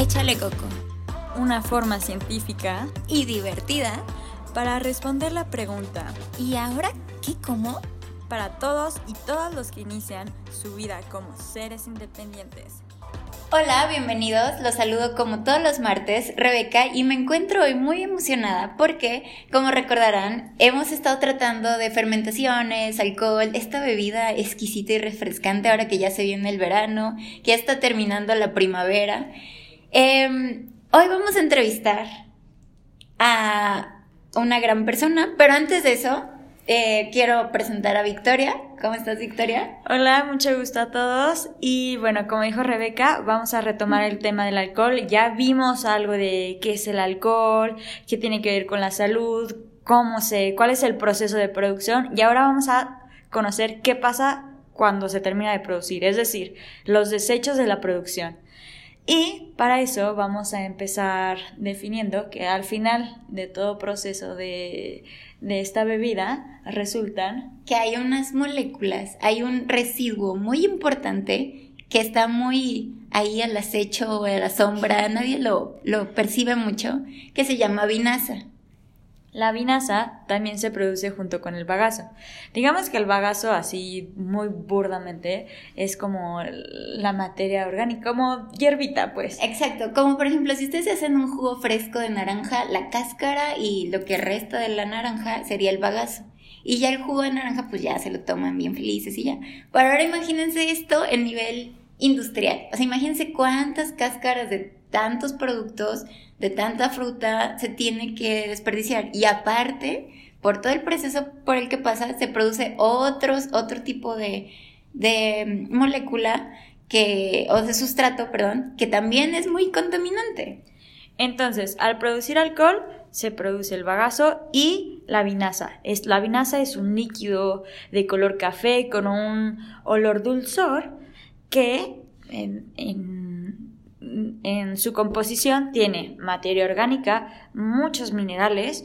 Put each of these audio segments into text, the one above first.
Échale Coco. Una forma científica y divertida para responder la pregunta ¿Y ahora qué como? Para todos y todas los que inician su vida como seres independientes. Hola, bienvenidos. Los saludo como todos los martes, Rebeca, y me encuentro hoy muy emocionada porque, como recordarán, hemos estado tratando de fermentaciones, alcohol, esta bebida exquisita y refrescante ahora que ya se viene el verano, que ya está terminando la primavera. Em, hoy vamos a entrevistar a una gran persona, pero antes de eso, eh, quiero presentar a Victoria. ¿Cómo estás, Victoria? Hola, mucho gusto a todos. Y bueno, como dijo Rebeca, vamos a retomar el tema del alcohol. Ya vimos algo de qué es el alcohol, qué tiene que ver con la salud, cómo se, cuál es el proceso de producción. Y ahora vamos a conocer qué pasa cuando se termina de producir, es decir, los desechos de la producción. Y para eso vamos a empezar definiendo que al final de todo proceso de, esta bebida resultan que hay unas moléculas, hay un residuo muy importante que está muy ahí al acecho a la sombra, nadie lo, lo percibe mucho, que se llama vinasa. La vinaza también se produce junto con el bagazo. Digamos que el bagazo, así muy burdamente, es como la materia orgánica, como hierbita, pues. Exacto, como por ejemplo, si ustedes hacen un jugo fresco de naranja, la cáscara y lo que resta de la naranja sería el bagazo. Y ya el jugo de naranja, pues ya se lo toman bien felices y ya. Pero ahora imagínense esto en nivel industrial. O sea, imagínense cuántas cáscaras de tantos productos de tanta fruta se tiene que desperdiciar. Y aparte, por todo el proceso por el que pasa, se produce otro tipo de, de molécula que, o de sustrato, perdón, que también es muy contaminante. Entonces, al producir alcohol, se produce el bagazo y la vinaza. La vinaza es un líquido de color café con un olor dulzor que en su composición tiene materia orgánica, muchos minerales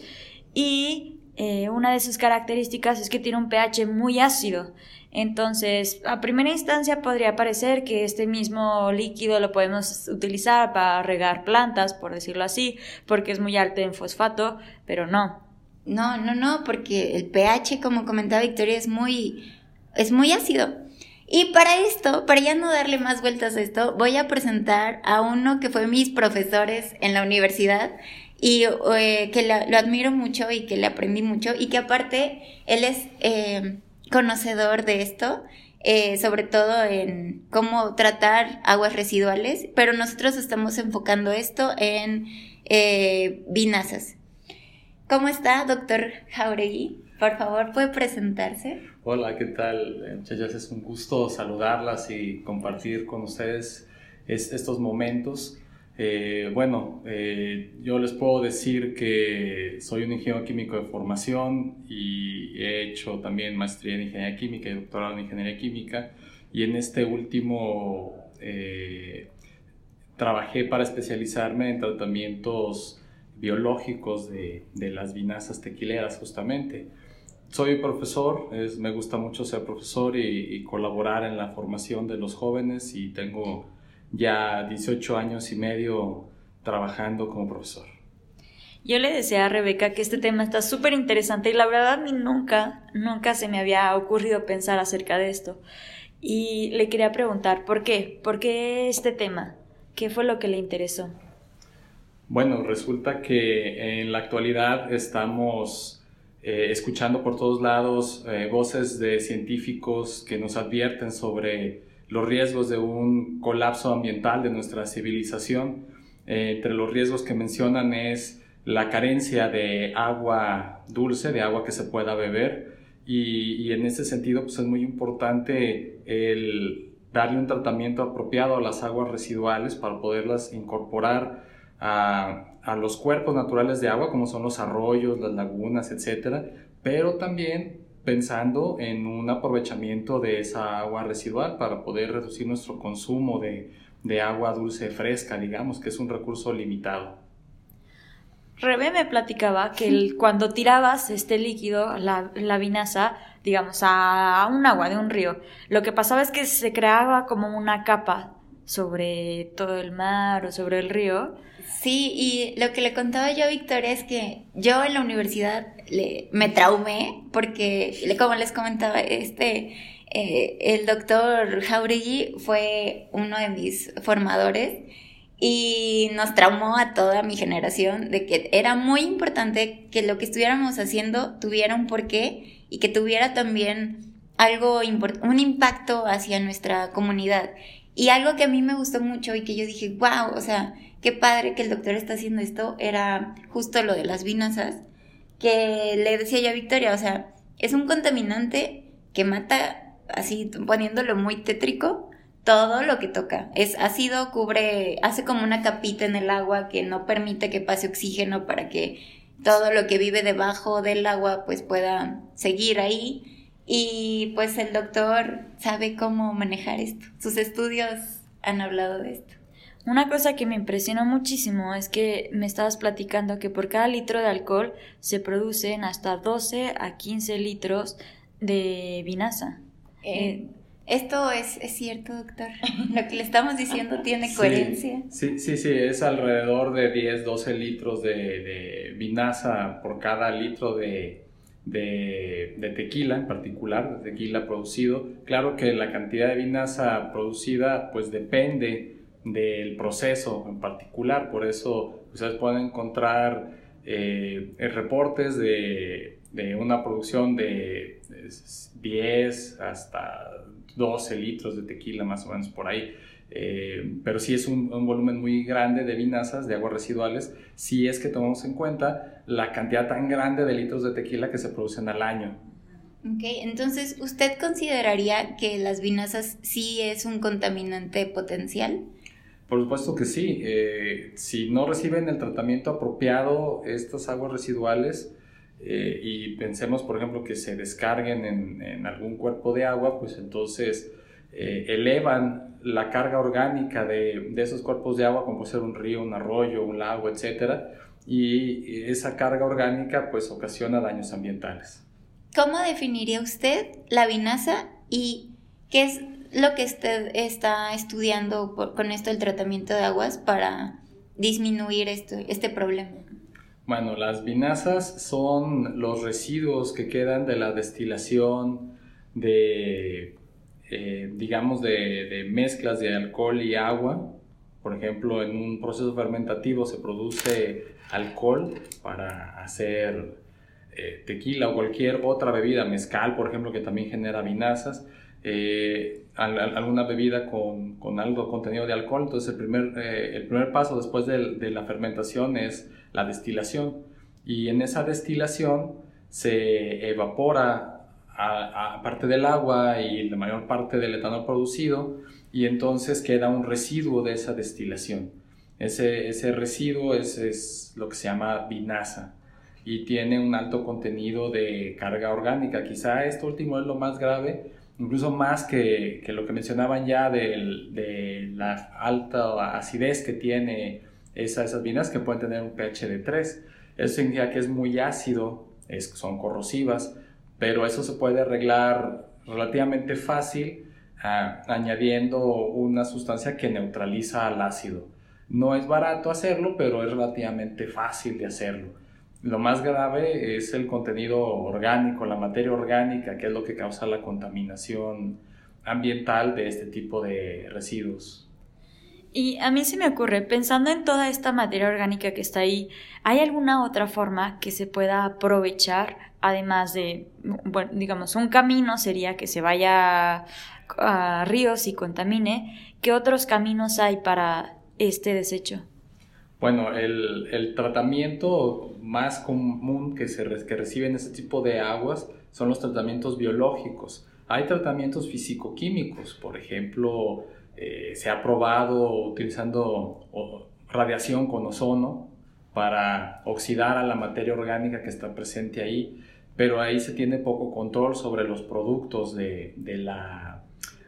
y eh, una de sus características es que tiene un pH muy ácido. Entonces, a primera instancia podría parecer que este mismo líquido lo podemos utilizar para regar plantas, por decirlo así, porque es muy alto en fosfato, pero no. No, no, no, porque el pH, como comentaba Victoria, es muy, es muy ácido. Y para esto, para ya no darle más vueltas a esto, voy a presentar a uno que fue mis profesores en la universidad y eh, que lo admiro mucho y que le aprendí mucho y que aparte él es eh, conocedor de esto, eh, sobre todo en cómo tratar aguas residuales, pero nosotros estamos enfocando esto en vinazas. ¿Cómo está, doctor Jauregui? Por favor, ¿puede presentarse? Hola, ¿qué tal? Eh, muchachas, es un gusto saludarlas y compartir con ustedes estos momentos. Eh, bueno, eh, yo les puedo decir que soy un ingeniero químico de formación y he hecho también maestría en ingeniería química y doctorado en ingeniería química. Y en este último trabajé para especializarme en tratamientos biológicos de, de las vinazas tequileras justamente soy profesor, es, me gusta mucho ser profesor y, colaborar en la formación de los jóvenes y tengo ya 18 años y medio trabajando como profesor. Yo le decía a Rebeca que este tema está súper interesante y la verdad a mí nunca, nunca se me había ocurrido pensar acerca de esto. Y le quería preguntar, ¿por qué? ¿Por qué este tema? ¿Qué fue lo que le interesó? Bueno, resulta que en la actualidad estamos eh, escuchando por todos lados eh, voces de científicos que nos advierten sobre los riesgos de un colapso ambiental de nuestra civilización. Eh, entre los riesgos que mencionan es la carencia de agua dulce, de agua que se pueda beber, y, y en ese sentido pues es muy importante el darle un tratamiento apropiado a las aguas residuales para poderlas incorporar a, a los cuerpos naturales de agua, como son los arroyos, las lagunas, etcétera, pero también pensando en un aprovechamiento de esa agua residual para poder reducir nuestro consumo de, de agua dulce fresca, digamos, que es un recurso limitado. Rebe me platicaba que cuando tirabas este líquido, la, la, vinaza, digamos, a un agua de un río, lo que pasaba es que se creaba como una capa sobre todo el mar o sobre el río. Sí, y lo que le contaba yo a Victoria es que yo en la universidad le, me traumé porque, como les comentaba, este, eh, el doctor Jauregui fue uno de mis formadores y nos traumó a toda mi generación de que era muy importante que lo que estuviéramos haciendo tuviera un porqué y que tuviera también algo, un impacto hacia nuestra comunidad. Y algo que a mí me gustó mucho y que yo dije, wow, o sea, qué padre que el doctor está haciendo esto, era justo lo de las vinazas, que le decía yo a Victoria, o sea, es un contaminante que mata, así poniéndolo muy tétrico, todo lo que toca. Es ácido, cubre, hace como una capita en el agua que no permite que pase oxígeno para que todo lo que vive debajo del agua pues pueda seguir ahí. Y pues el doctor sabe cómo manejar esto. Sus estudios han hablado de esto. Una cosa que me impresionó muchísimo es que me estabas platicando que por cada litro de alcohol se producen hasta 12 a 15 litros de vinaza. Eh, eh, esto es, es, cierto, doctor. Lo que le estamos diciendo tiene coherencia. Sí, sí, sí, es alrededor de 10, 12 litros de, de vinaza por cada litro de, de, tequila en particular, de tequila producido. Claro que la cantidad de vinaza producida pues depende del proceso en particular, por eso ustedes pueden encontrar eh, reportes de, de, una producción de 10 hasta 12 litros de tequila más o menos por ahí. Eh, pero sí es un, volumen muy grande de vinazas, de aguas residuales, si es que tomamos en cuenta la cantidad tan grande de litros de tequila que se producen al año. Ok, entonces, ¿usted consideraría que las vinazas sí es un contaminante potencial? Por supuesto que sí. Eh, si no reciben el tratamiento apropiado estas aguas residuales, eh, y pensemos, por ejemplo, que se descarguen en, algún cuerpo de agua, pues entonces eh, elevan la carga orgánica de, esos cuerpos de agua, como puede ser un río, un arroyo, un lago, etc. Y esa carga orgánica pues ocasiona daños ambientales. ¿Cómo definiría usted la vinaza y qué es lo que usted está estudiando con esto del tratamiento de aguas para disminuir este problema? Bueno, las vinazas son los residuos que quedan de la destilación de, eh, digamos, de, mezclas de alcohol y agua. Por ejemplo, en un proceso fermentativo se produce alcohol para hacer eh, tequila o cualquier otra bebida, mezcal, por ejemplo, que también genera vinazas. Eh, alguna bebida con, con, algo contenido de alcohol. Entonces el primer, el primer paso después de, de la fermentación es la destilación. Y en esa destilación se evapora a, parte del agua y la mayor parte del etanol producido y entonces queda un residuo de esa destilación. Ese, ese residuo es, es, lo que se llama vinaza y tiene un alto contenido de carga orgánica. Quizá esto último es lo más grave, incluso más que, que lo que mencionaban ya de, de la alta acidez que tiene esas vinas que pueden tener un pH de 3. Eso significa que es muy ácido, es, son corrosivas, pero eso se puede arreglar relativamente fácil ah, añadiendo una sustancia que neutraliza al ácido. No es barato hacerlo, pero es relativamente fácil de hacerlo. Lo más grave es el contenido orgánico, la materia orgánica, que es lo que causa la contaminación ambiental de este tipo de residuos. Y a mí se me ocurre, pensando en toda esta materia orgánica que está ahí, ¿hay alguna otra forma que se pueda aprovechar, además de, digamos, un camino sería que se vaya a ríos y contamine? ¿Qué otros caminos hay para este desecho? Bueno, el, tratamiento más común que, se, que reciben este tipo de aguas son los tratamientos biológicos. Hay tratamientos físico-químicos, por ejemplo, eh, se ha probado utilizando radiación con ozono para oxidar a la materia orgánica que está presente ahí, pero ahí se tiene poco control sobre los productos de, de, la,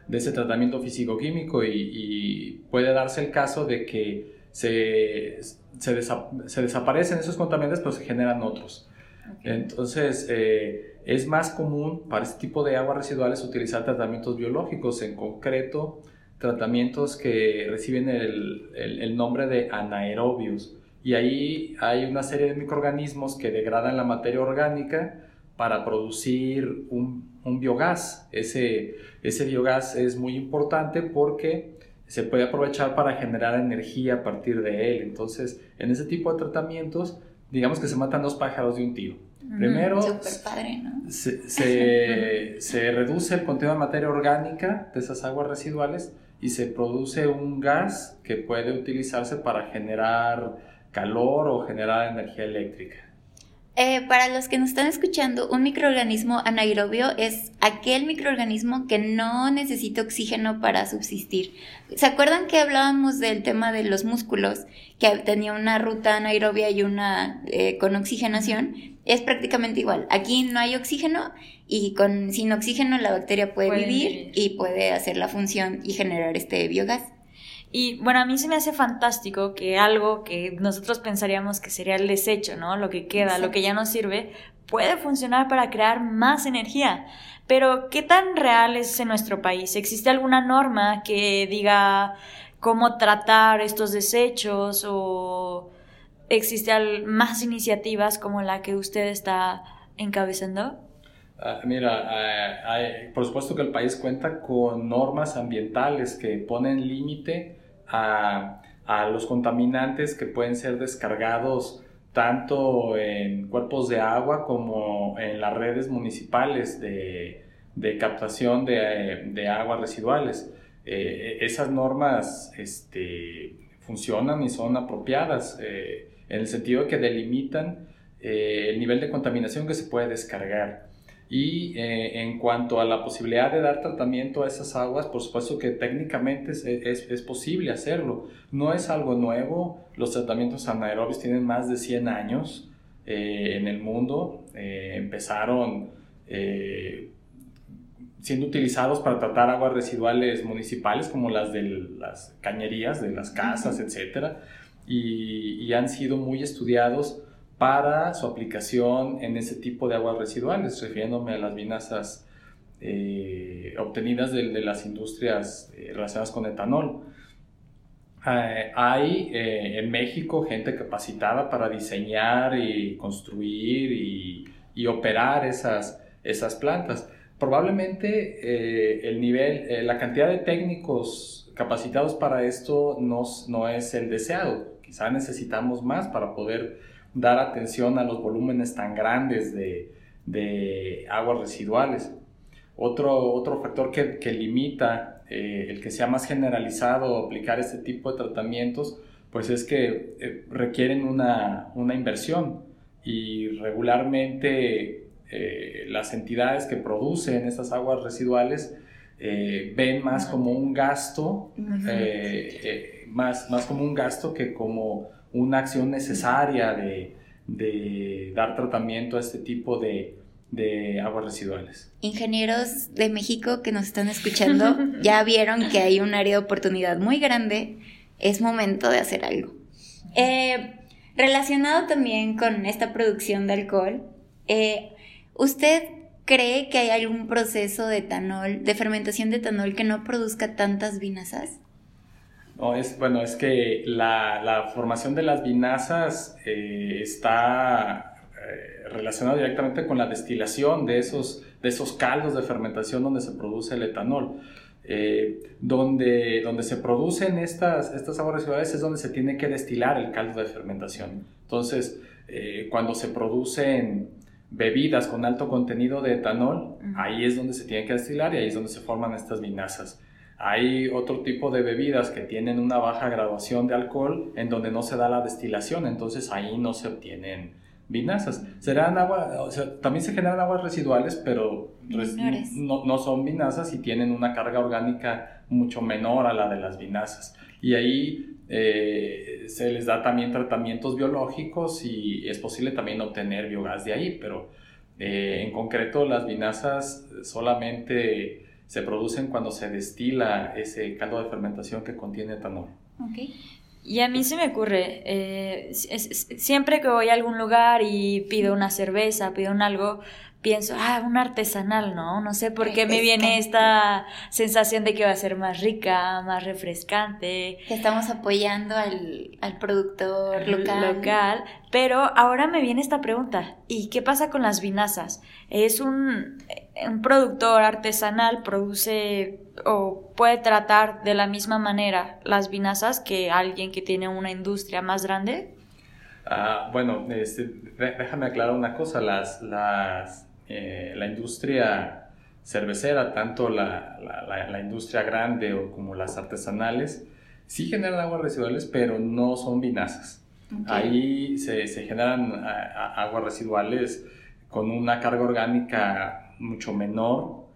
de ese tratamiento físico-químico y, puede darse el caso de que se, se, se, desaparecen esos contaminantes pero se generan otros. Entonces, eh, es más común para este tipo de aguas residuales utilizar tratamientos biológicos, en concreto tratamientos que reciben el, nombre de anaerobios. Y ahí hay una serie de microorganismos que degradan la materia orgánica para producir un, biogás. Ese, ese biogás es muy importante porque se puede aprovechar para generar energía a partir de él. Entonces, en ese tipo de tratamientos, digamos que se matan dos pájaros de un tiro. Primero, se, se, reduce el contenido de materia orgánica de esas aguas residuales y se produce un gas que puede utilizarse para generar calor o generar energía eléctrica. Eh, para los que nos están escuchando, un microorganismo anaerobio es aquel microorganismo que no necesita oxígeno para subsistir. ¿Se acuerdan que hablábamos del tema de los músculos, que tenía una ruta anaerobia y una eh, con oxigenación? Es prácticamente igual. Aquí no hay oxígeno y con, sin oxígeno la bacteria puede, vivir y puede hacer la función y generar este biogás. Y bueno, a mí se me hace fantástico que algo que nosotros pensaríamos que sería el desecho, ¿no? Lo que queda, lo que ya no sirve, puede funcionar para crear más energía. Pero, ¿qué tan real es en nuestro país? ¿Existe alguna norma que diga cómo tratar estos desechos o existen más iniciativas como la que usted está encabezando? Ah, mira, ah, por supuesto que el país cuenta con normas ambientales que ponen límite a, los contaminantes que pueden ser descargados tanto en cuerpos de agua como en las redes municipales de, captación de, aguas residuales. Eh, esas normas este, funcionan y son apropiadas eh, en el sentido de que delimitan eh, el nivel de contaminación que se puede descargar. Y eh, en cuanto a la posibilidad de dar tratamiento a esas aguas, por supuesto que técnicamente es, es, posible hacerlo. No es algo nuevo, los tratamientos anaerobios tienen más de 100 años eh, en el mundo. Eh, empezaron siendo utilizados para tratar aguas residuales municipales como las de las cañerías de las casas, etc. Y, y han sido muy estudiados para su aplicación en ese tipo de aguas residuales, refiriéndome a las vinazas eh, obtenidas de, las industrias eh, relacionadas con etanol. Eh, hay en México gente capacitada para diseñar y construir y, operar esas, esas plantas. Probablemente el nivel, la cantidad de técnicos capacitados para esto no, no es el deseado. Quizá necesitamos más para poder dar atención a los volúmenes tan grandes de, aguas residuales. Otro, otro factor que, limita eh, el que sea más generalizado aplicar este tipo de tratamientos, pues es que eh, requieren una, inversión. Y regularmente eh, las entidades que producen estas aguas residuales ven más como un gasto, más, más como un gasto que como una acción necesaria de, dar tratamiento a este tipo de, aguas residuales. Ingenieros de México que nos están escuchando, ya vieron que hay un área de oportunidad muy grande, es momento de hacer algo. Eh, relacionado también con esta producción de alcohol, eh, ¿usted cree que hay algún proceso de etanol, de fermentación de etanol que no produzca tantas vinazas? No, es, bueno, es que la, formación de las vinazas eh, está eh, relacionada directamente con la destilación de esos, de esos caldos de fermentación donde se produce el etanol. Eh, donde, donde se producen estas, estas residuales es donde se tiene que destilar el caldo de fermentación. Entonces, cuando se producen bebidas con alto contenido de etanol, ahí es donde se tiene que destilar y ahí es donde se forman estas vinazas. Hay otro tipo de bebidas que tienen una baja graduación de alcohol en donde no se da la destilación, entonces ahí no se obtienen vinazas. Serán agua, o sea, también se generan aguas residuales, pero no, no, son vinazas y tienen una carga orgánica mucho menor a la de las vinazas. Y ahí eh, se les da también tratamientos biológicos y es posible también obtener biogás de ahí, pero eh, en concreto las vinazas solamente se producen cuando se destila ese caldo de fermentación que contiene etanol. Okay. Y a mí se me ocurre, eh, siempre que voy a algún lugar y pido una cerveza, pido un algo, pienso, ah, un artesanal, ¿no? No sé por qué me viene esta sensación de que va a ser más rica, más refrescante. Que estamos apoyando al, al productor local. Local. Pero ahora me viene esta pregunta, ¿y qué pasa con las vinazas? ¿Es un, un productor artesanal produce o puede tratar de la misma manera las vinazas que alguien que tiene una industria más grande? Ah, bueno, este, déjame aclarar una cosa, las, las eh, la industria cervecera, tanto la, la, industria grande o como las artesanales, sí generan aguas residuales, pero no son vinazas. Ahí se, se generan aguas residuales con una carga orgánica mucho menor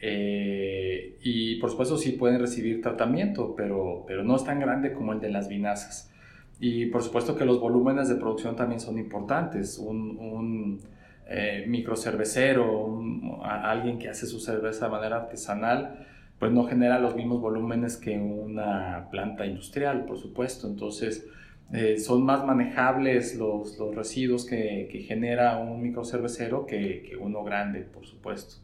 eh, y por supuesto sí pueden recibir tratamiento, pero, pero no es tan grande como el de las vinazas. Y por supuesto que los volúmenes de producción también son importantes. Un, un eh, microcervecero, alguien que hace su cerveza de manera artesanal, pues no genera los mismos volúmenes que una planta industrial, por supuesto. Entonces, eh, son más manejables los, los residuos que, que, genera un microcervecero que, que, uno grande, por supuesto.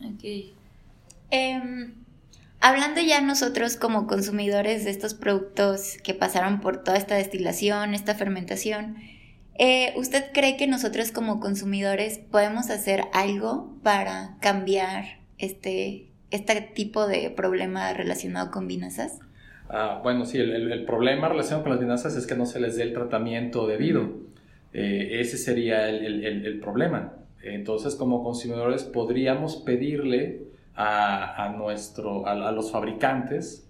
Ok. Em, hablando ya nosotros como consumidores de estos productos que pasaron por toda esta destilación, esta fermentación, eh, ¿Usted cree que nosotros como consumidores podemos hacer algo para cambiar este, este tipo de problema relacionado con vinazas? Ah, bueno, sí, el, problema relacionado con las vinazas es que no se les dé el tratamiento debido. Eh, ese sería el, problema. Entonces, como consumidores, podríamos pedirle a, nuestro, a los fabricantes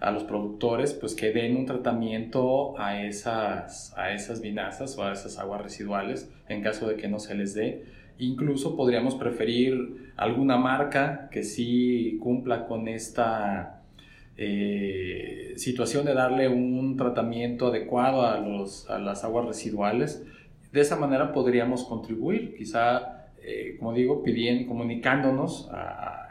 a los productores pues que den un tratamiento a esas, a esas vinazas o a esas aguas residuales en caso de que no se les dé. Incluso podríamos preferir alguna marca que sí cumpla con esta eh, situación de darle un tratamiento adecuado a, los, a las aguas residuales. De esa manera podríamos contribuir, quizá, eh, como digo, pidiendo, comunicándonos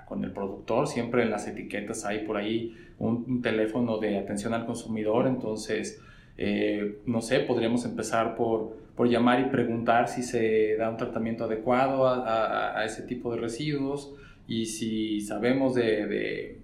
con el productor. Siempre en las etiquetas hay por ahí un, teléfono de atención al consumidor, entonces, eh, no sé, podríamos empezar por, por, llamar y preguntar si se da un tratamiento adecuado a, a, ese tipo de residuos y si sabemos de, de,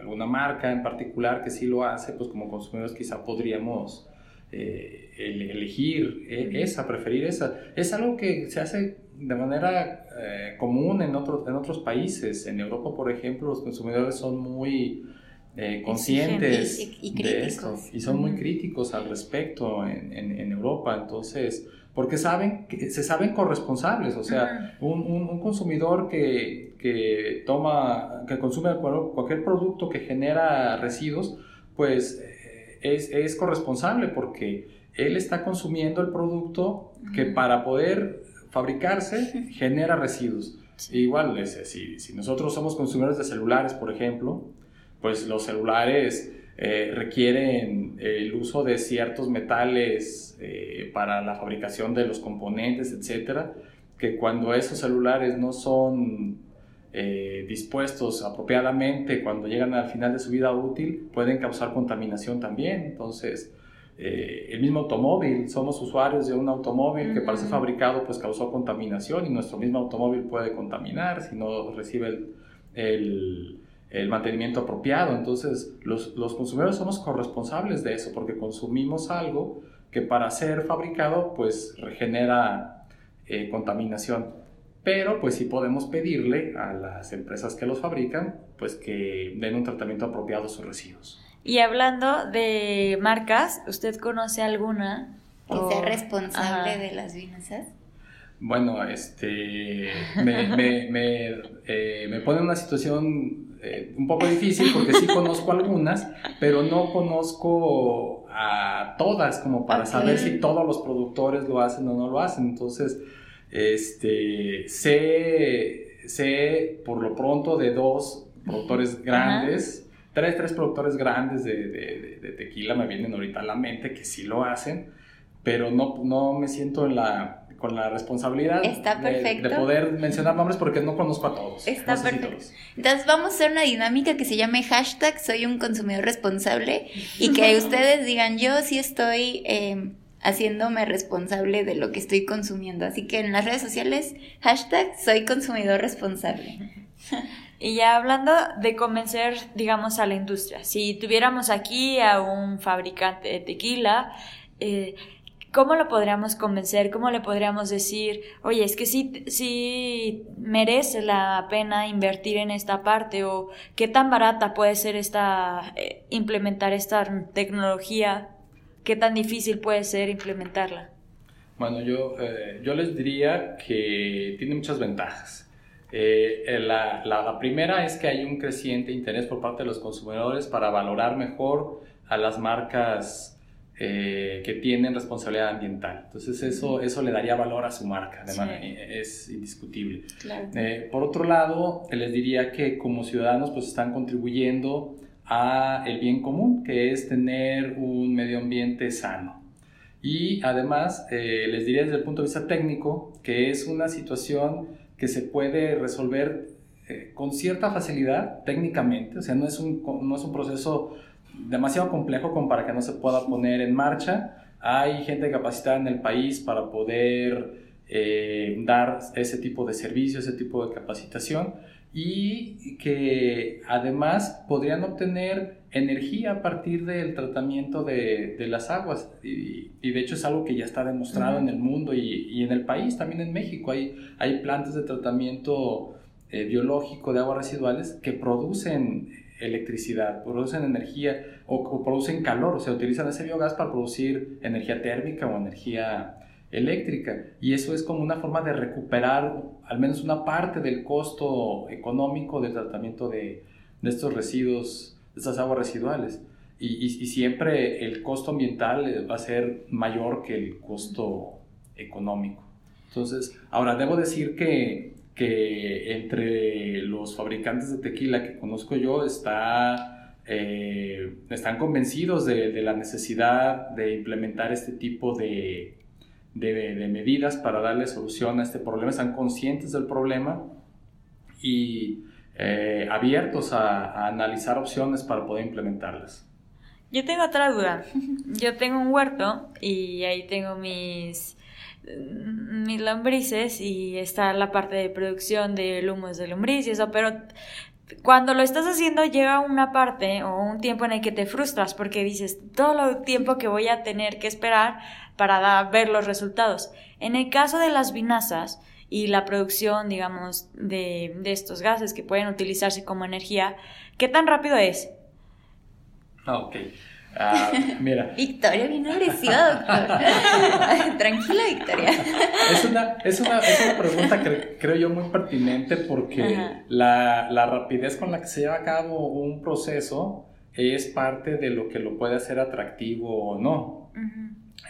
alguna marca en particular que sí lo hace, pues como consumidores quizá podríamos eh, elegir e, esa, preferir esa. Es algo que se hace de manera eh, común en, otros en otros países. En Europa, por ejemplo, los consumidores son muy eh, conscientes y, de esto y son muy críticos al respecto en, en, Europa. Entonces, porque saben que se saben corresponsables, o sea, un, un, consumidor que, que, toma, que consume cualquier producto que genera residuos, pues eh, es, es corresponsable porque él está consumiendo el producto que para poder fabricarse genera residuos. Igual, si, si nosotros somos consumidores de celulares, por ejemplo, pues los celulares eh, requieren el uso de ciertos metales eh, para la fabricación de los componentes, etcétera, que cuando esos celulares no son eh, dispuestos apropiadamente, cuando llegan al final de su vida útil, pueden causar contaminación también. Entonces, el mismo automóvil, somos usuarios de un automóvil que para ser fabricado pues causó contaminación y nuestro mismo automóvil puede contaminar si no recibe el el mantenimiento apropiado. Entonces, los, los, consumidores somos corresponsables de eso porque consumimos algo que para ser fabricado, pues regenera eh, contaminación. Pero, pues sí podemos pedirle a las empresas que los fabrican, pues que den un tratamiento apropiado a sus residuos. Y hablando de marcas, ¿usted conoce alguna? Que sea responsable de las vinazas. Bueno, este, me, me, me, eh, me pone en una situación eh, un poco difícil porque sí conozco algunas, pero no conozco a todas como para saber si todos los productores lo hacen o no lo hacen. Entonces, este, sé, sé por lo pronto de dos productores grandes, tres, tres productores grandes de, de, de, tequila me vienen ahorita a la mente que sí lo hacen, pero no, no me siento en la con la responsabilidad de, poder mencionar nombres porque no conozco a todos. Está perfecto. Entonces vamos a hacer una dinámica que se llame hashtag soy un consumidor responsable y que ustedes digan yo sí estoy em, haciéndome responsable de lo que estoy consumiendo. Así que en las redes sociales, hashtag soy consumidor responsable. Y ya hablando de convencer, digamos, a la industria, si tuviéramos aquí a un fabricante de tequila, eh, ¿cómo lo podríamos convencer? ¿Cómo le podríamos decir, oye, es que sí, sí merece la pena invertir en esta parte o qué tan barata puede ser esta, eh, implementar esta tecnología? ¿Qué tan difícil puede ser implementarla? Bueno, yo, eh, yo les diría que tiene muchas ventajas. Eh, la, la, primera es que hay un creciente interés por parte de los consumidores para valorar mejor a las marcas eh, que tienen responsabilidad ambiental. Entonces eso, eso le daría valor a su marca, es indiscutible. Eh, por otro lado, les diría que como ciudadanos pues están contribuyendo a el bien común, que es tener un medio ambiente sano. Y además, les diría desde el punto de vista técnico que es una situación que se puede resolver eh, con cierta facilidad técnicamente, o sea, no es, un, no es un proceso demasiado complejo como para que no se pueda poner en marcha. Hay gente capacitada en el país para poder eh, dar ese tipo de servicio, ese tipo de capacitación y que además podrían obtener energía a partir del tratamiento de, de las aguas. Y, de hecho es algo que ya está demostrado en el mundo y, y, en el país, también en México. Hay, hay plantas de tratamiento eh, biológico de aguas residuales que producen electricidad, producen energía o, o, producen calor, o sea, utilizan ese biogás para producir energía térmica o energía eléctrica. Y eso es como una forma de recuperar al menos una parte del costo económico del tratamiento de, de estos residuos, de estas aguas residuales. Y, y, siempre el costo ambiental va a ser mayor que el costo económico. Entonces, ahora debo decir que, que entre los fabricantes de tequila que conozco yo está, eh, están convencidos de, de, la necesidad de implementar este tipo de, de, medidas para darle solución a este problema, están conscientes del problema y eh, abiertos a, analizar opciones para poder implementarlas. Yo tengo otra duda. Yo tengo un huerto y ahí tengo mis, mis lombrices y está la parte de producción de humos de lombriz y eso, pero cuando lo estás haciendo llega una parte o un tiempo en el que te frustras porque dices todo el tiempo que voy a tener que esperar para ver los resultados. En el caso de las vinazas y la producción, digamos, de, estos gases que pueden utilizarse como energía, ¿qué tan rápido es? Ah, ok. Ah, mira. Victoria, bien agresiva, doctor. Tranquila, Victoria. Es una, es una, es una pregunta que creo yo muy pertinente porque la, la, rapidez con la que se lleva a cabo un proceso es parte de lo que lo puede hacer atractivo o no.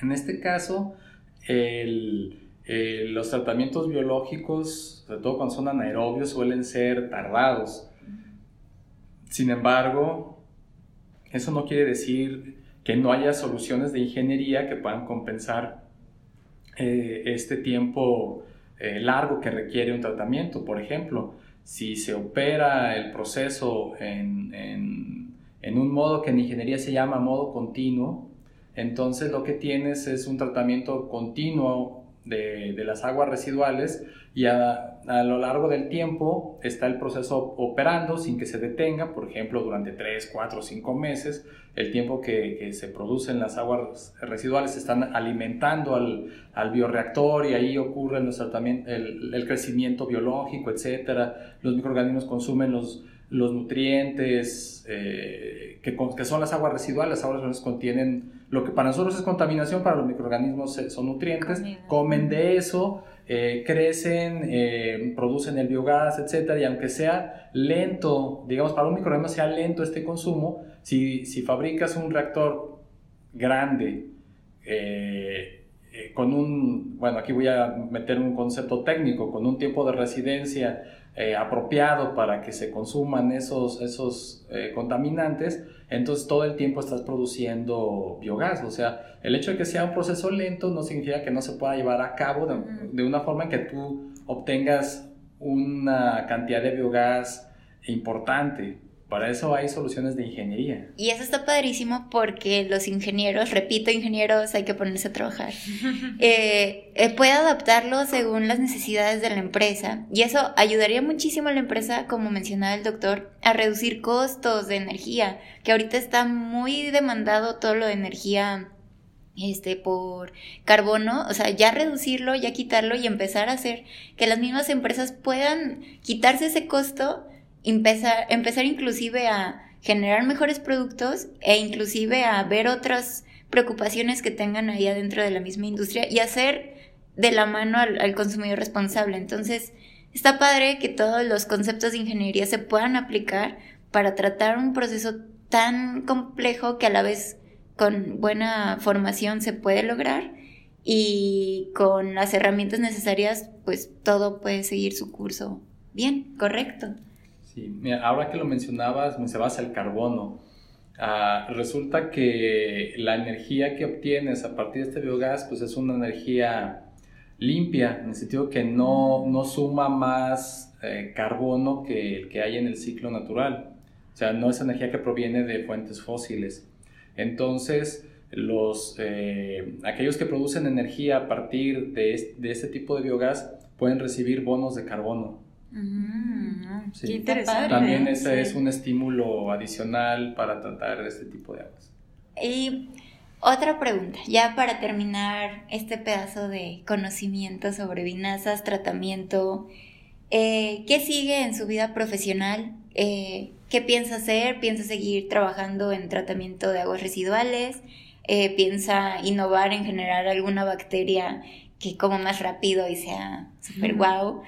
En este caso, los tratamientos biológicos, sobre todo cuando son anaerobios, suelen ser tardados. Sin embargo, eso no quiere decir que no haya soluciones de ingeniería que puedan compensar eh, este tiempo eh, largo que requiere un tratamiento. Por ejemplo, si se opera el proceso en, en un modo que en ingeniería se llama modo continuo, entonces lo que tienes es un tratamiento continuo de, las aguas residuales y a, lo largo del tiempo está el proceso operando sin que se detenga, por ejemplo, durante 3, 4, 5 meses, el tiempo que, se producen las aguas residuales están alimentando al, al bioreactor y ahí ocurre el, el, crecimiento biológico, etc. Los microorganismos consumen los, los nutrientes eh, que, que, son las aguas residuales. Las aguas residuales contienen lo que para nosotros es contaminación, para los microorganismos son nutrientes, comen de eso, eh, crecen, eh, producen el biogás, etc. Y aunque sea lento, digamos, para un microorganismo sea lento este consumo, si, si fabricas un reactor grande, eh, con un, bueno, aquí voy a meter un concepto técnico, con un tiempo de residencia apropiado para que se consuman esos, esos contaminantes, entonces todo el tiempo estás produciendo biogás. O sea, el hecho de que sea un proceso lento no significa que no se pueda llevar a cabo de, una forma en que tú obtengas una cantidad de biogás importante. Para eso hay soluciones de ingeniería. Y eso está padrísimo porque los ingenieros, repito, ingenieros, hay que ponerse a trabajar, eh, eh, puede adaptarlo según las necesidades de la empresa. Y eso ayudaría muchísimo a la empresa, como mencionaba el doctor, a reducir costos de energía, que ahorita está muy demandado todo lo de energía este por carbono, o sea, ya reducirlo, ya quitarlo y empezar a hacer que las mismas empresas puedan quitarse ese costo empezar, empezar inclusive a generar mejores productos e inclusive a ver otras preocupaciones que tengan ahí adentro de la misma industria y hacer de la mano al, consumidor responsable. Entonces, está padre que todos los conceptos de ingeniería se puedan aplicar para tratar un proceso tan complejo que a la vez con buena formación se puede lograr y con las herramientas necesarias pues todo puede seguir su curso bien, correcto. Sí, ahora que lo mencionabas, mencionabas el carbono. Ah, resulta que la energía que obtienes a partir de este biogás, pues es una energía limpia, en el sentido que no, no suma más eh, carbono que el que hay en el ciclo natural. O sea, no es energía que proviene de fuentes fósiles. Entonces, los, eh, aquellos que producen energía a partir de, de este tipo de biogás pueden recibir bonos de carbono. Mm, Qué interesante. También ese es un estímulo adicional para tratar este tipo de aguas. Y otra pregunta, ya para terminar este pedazo de conocimiento sobre vinazas, tratamiento, eh, ¿qué sigue en su vida profesional? Eh, ¿Qué piensa hacer? ¿Piensa seguir trabajando en tratamiento de aguas residuales? Eh, ¿Piensa innovar en generar alguna bacteria que coma más rápido y sea súper guau?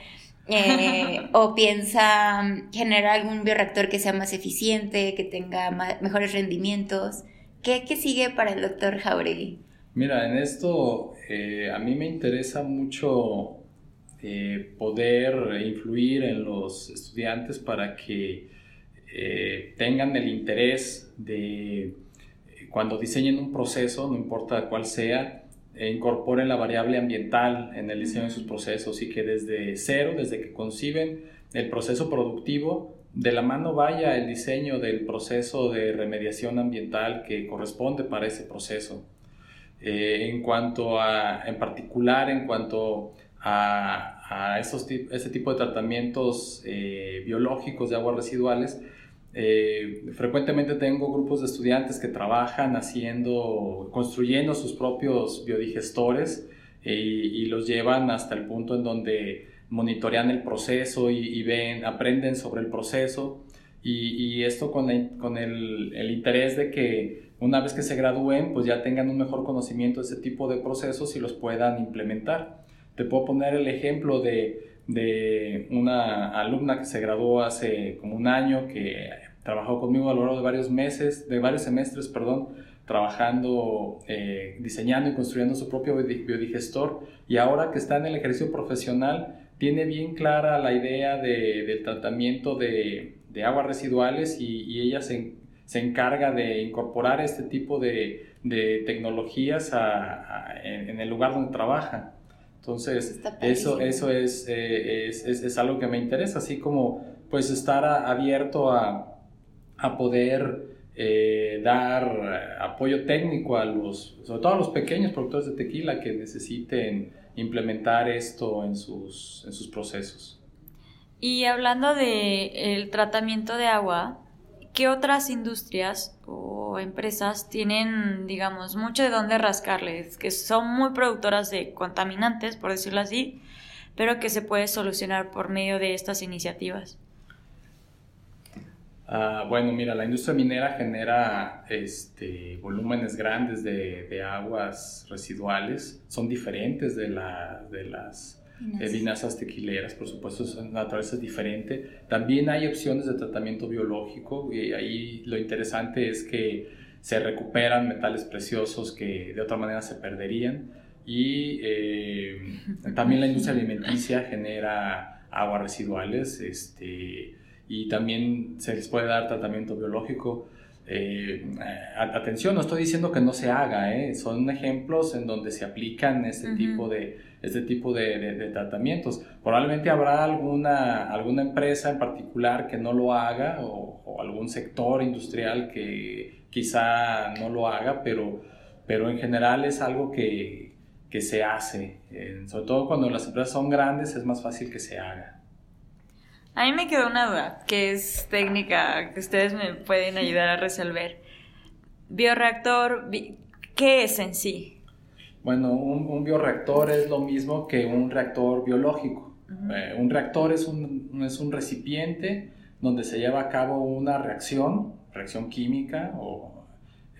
Eh, o piensa generar algún bioreactor que sea más eficiente, que tenga mejores rendimientos. ¿Qué, ¿Qué, sigue para el doctor Jauregui? Mira, en esto eh, a mí me interesa mucho eh, poder influir en los estudiantes para que tengan el interés de cuando diseñen un proceso, no importa cuál sea, incorporen la variable ambiental en el diseño de sus procesos y que desde cero, desde que conciben el proceso productivo, de la mano vaya el diseño del proceso de remediación ambiental que corresponde para ese proceso. Eh, en cuanto a, en particular, en cuanto a, a esos, ese tipo de tratamientos eh, biológicos de aguas residuales, eh, frecuentemente tengo grupos de estudiantes que trabajan haciendo, construyendo sus propios biodigestores eh, y, los llevan hasta el punto en donde monitorean el proceso y, ven, aprenden sobre el proceso y, esto con, con el, el, interés de que una vez que se gradúen pues ya tengan un mejor conocimiento de ese tipo de procesos y los puedan implementar. Te puedo poner el ejemplo de, de una alumna que se graduó hace como un año que Trabajó conmigo a lo largo de varios meses, de varios semestres, perdón, trabajando, eh, diseñando y construyendo su propio biodigestor y ahora que está en el ejercicio profesional tiene bien clara la idea de, del tratamiento de, de, aguas residuales y, ella se, se, encarga de incorporar este tipo de, de tecnologías en, el lugar donde trabaja. Entonces, eso, eso es, eh, es, es, es, algo que me interesa, así como pues estar abierto a, a poder eh, dar apoyo técnico a los, sobre todo a los pequeños productores de tequila que necesiten implementar esto en sus, en sus procesos. Y hablando de el tratamiento de agua, ¿qué otras industrias o empresas tienen, digamos, mucho de dónde rascarles, que son muy productoras de contaminantes, por decirlo así, pero que se puede solucionar por medio de estas iniciativas? Ah, bueno, mira, la industria minera genera este, volúmenes grandes de, aguas residuales, son diferentes de, de las vinazas tequileras, por supuesto, su naturaleza es diferente. También hay opciones de tratamiento biológico y ahí lo interesante es que se recuperan metales preciosos que de otra manera se perderían y eh, también la industria alimenticia genera aguas residuales, este, y también se les puede dar tratamiento biológico. eh, atención, no estoy diciendo que no se haga, ¿eh? son ejemplos en donde se aplican este tipo de, este tipo de, tratamientos. Probablemente habrá alguna, alguna empresa en particular que no lo haga o, algún sector industrial que quizá no lo haga, pero, pero en general es algo que, que se hace. Eh, sobre todo cuando las empresas son grandes es más fácil que se haga. A mí me quedó una duda, que es técnica, que ustedes me pueden ayudar a resolver. Bioreactor, ¿qué es en sí? Bueno, un, bioreactor es lo mismo que un reactor biológico. Eh, un reactor es un, es un recipiente donde se lleva a cabo una reacción, reacción química o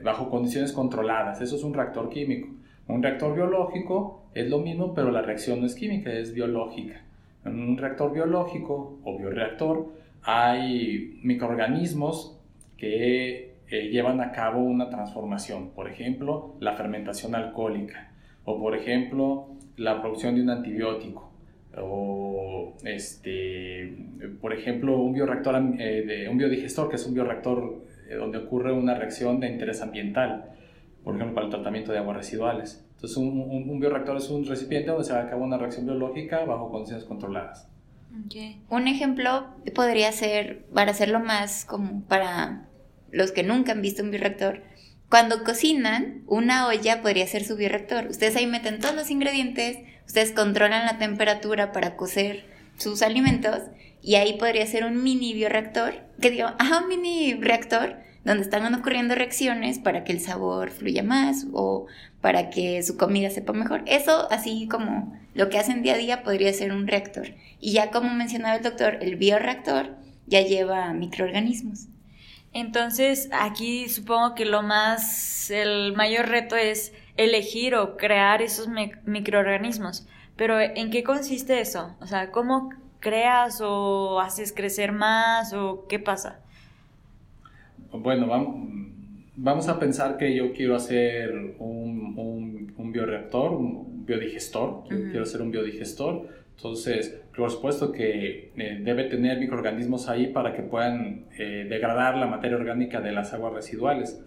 bajo condiciones controladas. Eso es un reactor químico. Un reactor biológico es lo mismo, pero la reacción no es química, es biológica. En un reactor biológico o bioreactor hay microorganismos que eh, llevan a cabo una transformación, por ejemplo, la fermentación alcohólica o por ejemplo, la producción de un antibiótico o este, por ejemplo, un bioreactor eh, de un biodigestor que es un bioreactor eh, donde ocurre una reacción de interés ambiental, por ejemplo, para el tratamiento de aguas residuales. Entonces, un, un, bioreactor es un recipiente donde se va a cabo una reacción biológica bajo condiciones controladas. Un ejemplo podría ser, para hacerlo más como para los que nunca han visto un bioreactor, cuando cocinan, una olla podría ser su bioreactor. Ustedes ahí meten todos los ingredientes, ustedes controlan la temperatura para cocer sus alimentos y ahí podría ser un mini bioreactor, que digo, ajá, un mini reactor donde están ocurriendo reacciones para que el sabor fluya más o para que su comida sepa mejor. Eso, así como lo que hacen día a día, podría ser un reactor. Y ya como mencionaba el doctor, el bioreactor ya lleva microorganismos. Entonces, aquí supongo que lo más, el mayor reto es elegir o crear esos microorganismos. Pero, ¿en qué consiste eso? O sea, ¿cómo creas o haces crecer más o qué pasa? Bueno, vamos, a pensar que yo quiero hacer un, un, bioreactor, un biodigestor, quiero hacer un biodigestor. Entonces, por supuesto que eh, debe tener microorganismos ahí para que puedan eh, degradar la materia orgánica de las aguas residuales.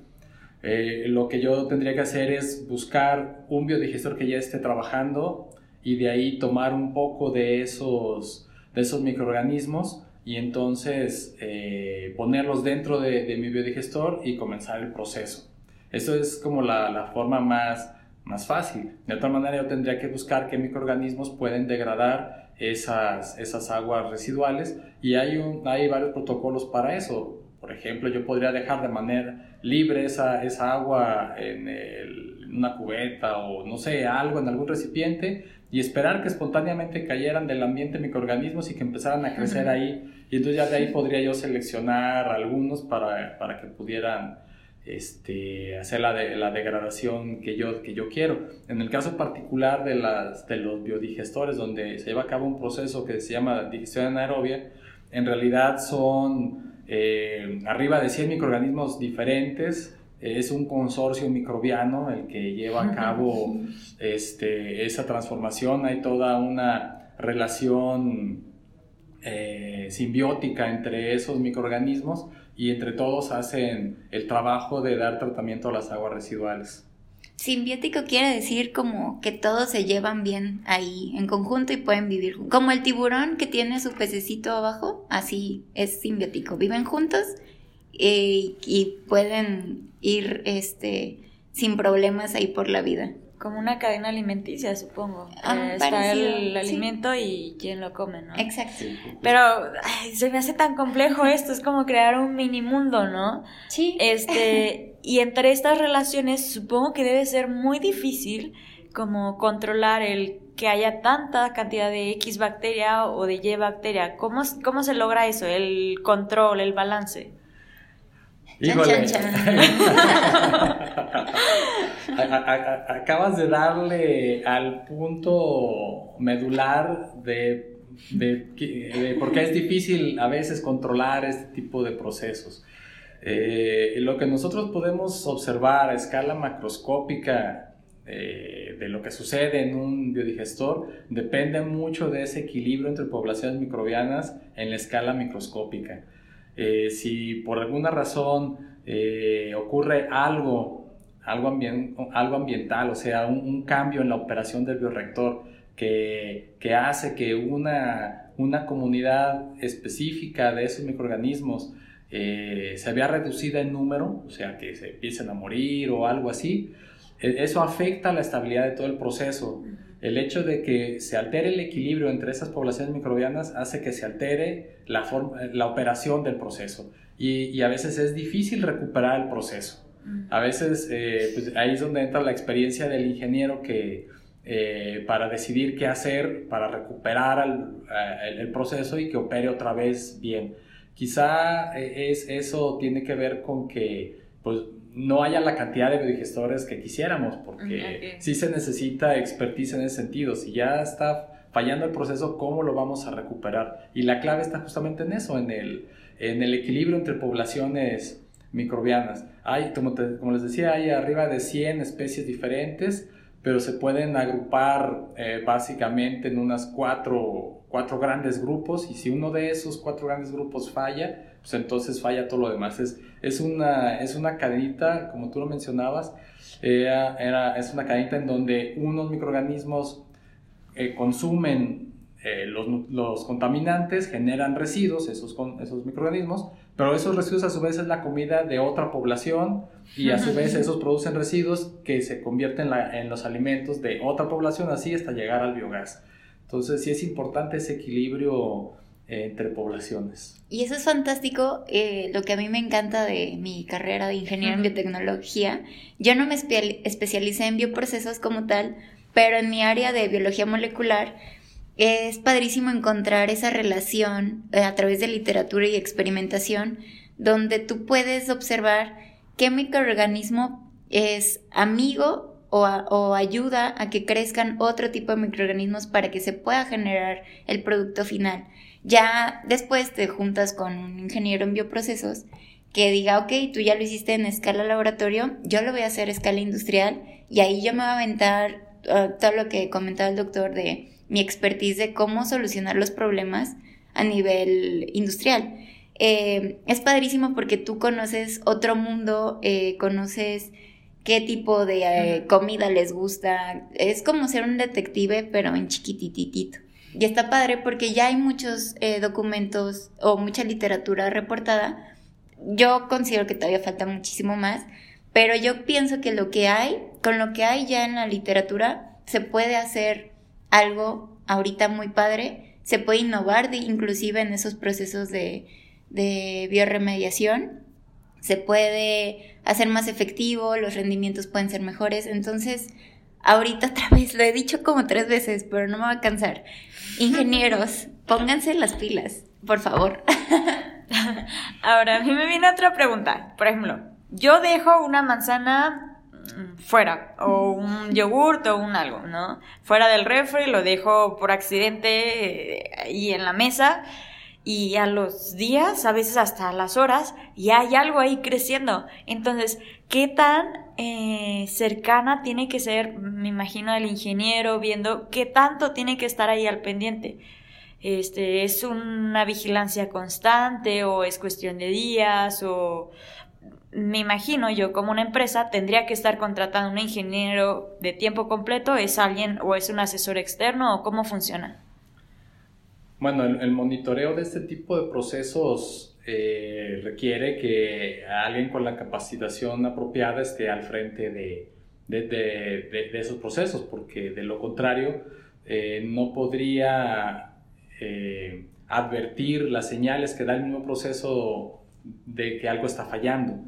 Eh, lo que yo tendría que hacer es buscar un biodigestor que ya esté trabajando y de ahí tomar un poco de esos, de esos microorganismos y entonces eh, ponerlos dentro de, mi biodigestor y comenzar el proceso. Eso es como la, forma más, más fácil. De otra manera yo tendría que buscar qué microorganismos pueden degradar esas, esas aguas residuales y hay, un, hay varios protocolos para eso. Por ejemplo, yo podría dejar de manera libre esa, esa agua en, en una cubeta o no sé, algo en algún recipiente y esperar que espontáneamente cayeran del ambiente microorganismos y que empezaran a crecer ahí. Y entonces ya de ahí podría yo seleccionar algunos para, para que pudieran este, hacer la, de, la degradación que yo, que yo quiero. En el caso particular de, las, de los biodigestores, donde se lleva a cabo un proceso que se llama digestión anaerobia, en realidad son eh, arriba de 100 microorganismos diferentes es un consorcio microbiano el que lleva a cabo este, esa transformación. Hay toda una relación eh, simbiótica entre esos microorganismos y entre todos hacen el trabajo de dar tratamiento a las aguas residuales. Simbiótico quiere decir como que todos se llevan bien ahí en conjunto y pueden vivir como el tiburón que tiene su pececito abajo, así es simbiótico, viven juntos eh, y pueden ir este, sin problemas ahí por la vida. Como una cadena alimenticia, supongo. Ah, está el, alimento y quien lo come, ¿no? Exacto. Pero se me hace tan complejo esto, es como crear un mini mundo, ¿no? Sí. Este, y entre estas relaciones supongo que debe ser muy difícil como controlar el que haya tanta cantidad de X bacteria o de Y bacteria. ¿Cómo, cómo se logra eso? El control, el balance. Híjole. Acabas de darle al punto medular de, de, por qué es difícil a veces controlar este tipo de procesos. Eh, lo que nosotros podemos observar a escala macroscópica eh, de lo que sucede en un biodigestor depende mucho de ese equilibrio entre poblaciones microbianas en la escala microscópica. Eh, si por alguna razón eh, ocurre algo, algo, ambiental, o sea, un, cambio en la operación del bioreactor que, que hace que una, una, comunidad específica de esos microorganismos eh, se vea reducida en número, o sea, que se empiecen a morir o algo así, e, eso afecta la estabilidad de todo el proceso. El hecho de que se altere el equilibrio entre esas poblaciones microbianas hace que se altere la, la operación del proceso y, a veces es difícil recuperar el proceso. A veces eh, pues ahí es donde entra la experiencia del ingeniero que eh, para decidir qué hacer para recuperar el, el, proceso y que opere otra vez bien. Quizá eh, es, eso tiene que ver con que pues, no haya la cantidad de biodigestores que quisiéramos, porque sí se necesita expertise en ese sentido. Si ya está fallando el proceso, ¿cómo lo vamos a recuperar? Y la clave está justamente en eso, en el, en el equilibrio entre poblaciones microbianas. Hay, como, como les decía, hay arriba de 100 especies diferentes, pero se pueden agrupar eh, básicamente en unas cuatro, cuatro grandes grupos y si uno de esos cuatro grandes grupos falla, pues entonces falla todo lo demás. Es, es, una, es una cadenita, como tú lo mencionabas, era, es una cadenita en donde unos microorganismos eh, consumen eh, los, los, contaminantes, generan residuos, esos, esos microorganismos, pero esos residuos a su vez es la comida de otra población y a su vez esos producen residuos que se convierten en los alimentos de otra población, así hasta llegar al biogás. Entonces sí es importante ese equilibrio eh, entre poblaciones. Y eso es fantástico, eh, lo que a mí me encanta de mi carrera de ingeniero en biotecnología. Yo no me especialicé en bioprocesos como tal, pero en mi área de biología molecular es padrísimo encontrar esa relación eh, a través de literatura y experimentación donde tú puedes observar qué microorganismo es amigo o, ayuda a que crezcan otro tipo de microorganismos para que se pueda generar el producto final. Ya después te juntas con un ingeniero en bioprocesos que diga, ok, tú ya lo hiciste en escala laboratorio, yo lo voy a hacer a escala industrial y ahí yo me voy a aventar uh, todo lo que comentaba el doctor de mi expertise de cómo solucionar los problemas a nivel industrial. Eh, es padrísimo porque tú conoces otro mundo, eh, conoces qué tipo de eh, comida les gusta. Es como ser un detective, pero en chiquititito. Y está padre porque ya hay muchos documentos o mucha literatura reportada. Yo considero que todavía falta muchísimo más, pero yo pienso que lo que hay, con lo que hay ya en la literatura, se puede hacer algo ahorita muy padre. Se puede innovar inclusive en esos procesos de, de bioremediación. Se puede hacer más efectivo, los rendimientos pueden ser mejores. Entonces, ahorita otra vez, lo he dicho como tres veces, pero no me va a cansar. Ingenieros, pónganse las pilas, por favor. Ahora, a mí me viene otra pregunta. Por ejemplo, yo dejo una manzana fuera, o un yogurt o un algo, ¿no? Fuera del refri, lo dejo por accidente eh, ahí en la mesa y a los días, a veces hasta las horas, ya hay algo ahí creciendo. Entonces, ¿qué tan eh, cercana tiene que ser, me imagino, el ingeniero viendo qué tanto tiene que estar ahí al pendiente? Este, ¿Es una vigilancia constante o es cuestión de días o me imagino yo como una empresa tendría que estar contratando un ingeniero de tiempo completo, es alguien o es un asesor externo o cómo funciona. Bueno, el, monitoreo de este tipo de procesos eh, requiere que alguien con la capacitación apropiada esté al frente de, de, esos procesos, porque de lo contrario eh, no podría eh, advertir las señales que da el mismo proceso de que algo está fallando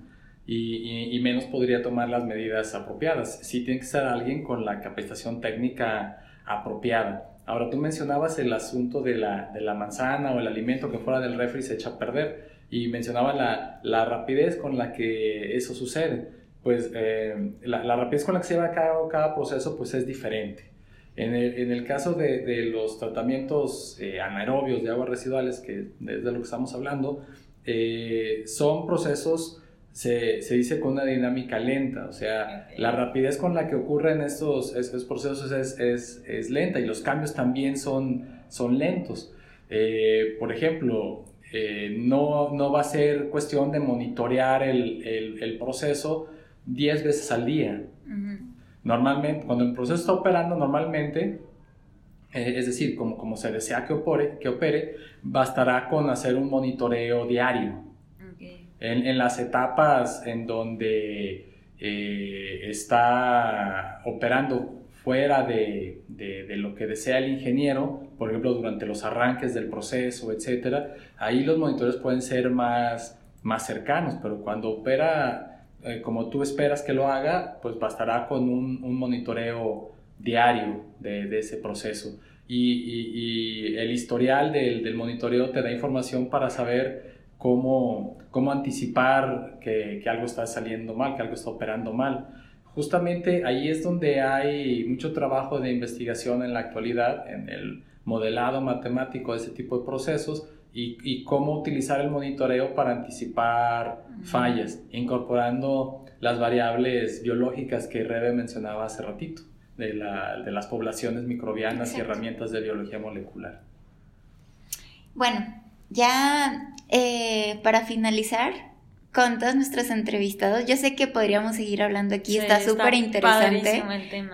y, menos podría tomar las medidas apropiadas. Sí tiene que ser alguien con la capacitación técnica apropiada. Ahora, tú mencionabas el asunto de la, de la manzana o el alimento que fuera del refri se echa a perder y mencionaba la, la rapidez con la que eso sucede. Pues eh, la, la, rapidez con la que se lleva a cabo cada proceso pues es diferente. En el, en el caso de, de, los tratamientos eh, anaerobios de aguas residuales, que es de lo que estamos hablando, eh, son procesos se, se, dice con una dinámica lenta, o sea, la rapidez con la que ocurren estos, estos procesos es, es, es, lenta y los cambios también son, son lentos. Eh, por ejemplo, eh, no, no, va a ser cuestión de monitorear el, el, proceso 10 veces al día. Normalmente, cuando el proceso está operando normalmente, eh, es decir, como, como se desea que opere, que opere, bastará con hacer un monitoreo diario. En, en, las etapas en donde eh, está operando fuera de, de, lo que desea el ingeniero, por ejemplo, durante los arranques del proceso, etcétera, ahí los monitores pueden ser más, más cercanos, pero cuando opera eh, como tú esperas que lo haga, pues bastará con un, un monitoreo diario de, de ese proceso. Y, y, el historial del, del, monitoreo te da información para saber cómo, cómo anticipar que, que, algo está saliendo mal, que algo está operando mal. Justamente ahí es donde hay mucho trabajo de investigación en la actualidad, en el modelado matemático de ese tipo de procesos y, y cómo utilizar el monitoreo para anticipar fallas, incorporando las variables biológicas que Rebe mencionaba hace ratito de, la, de las poblaciones microbianas y herramientas de biología molecular. Bueno, ya eh, para finalizar con todos nuestros entrevistados, yo sé que podríamos seguir hablando aquí, está súper interesante,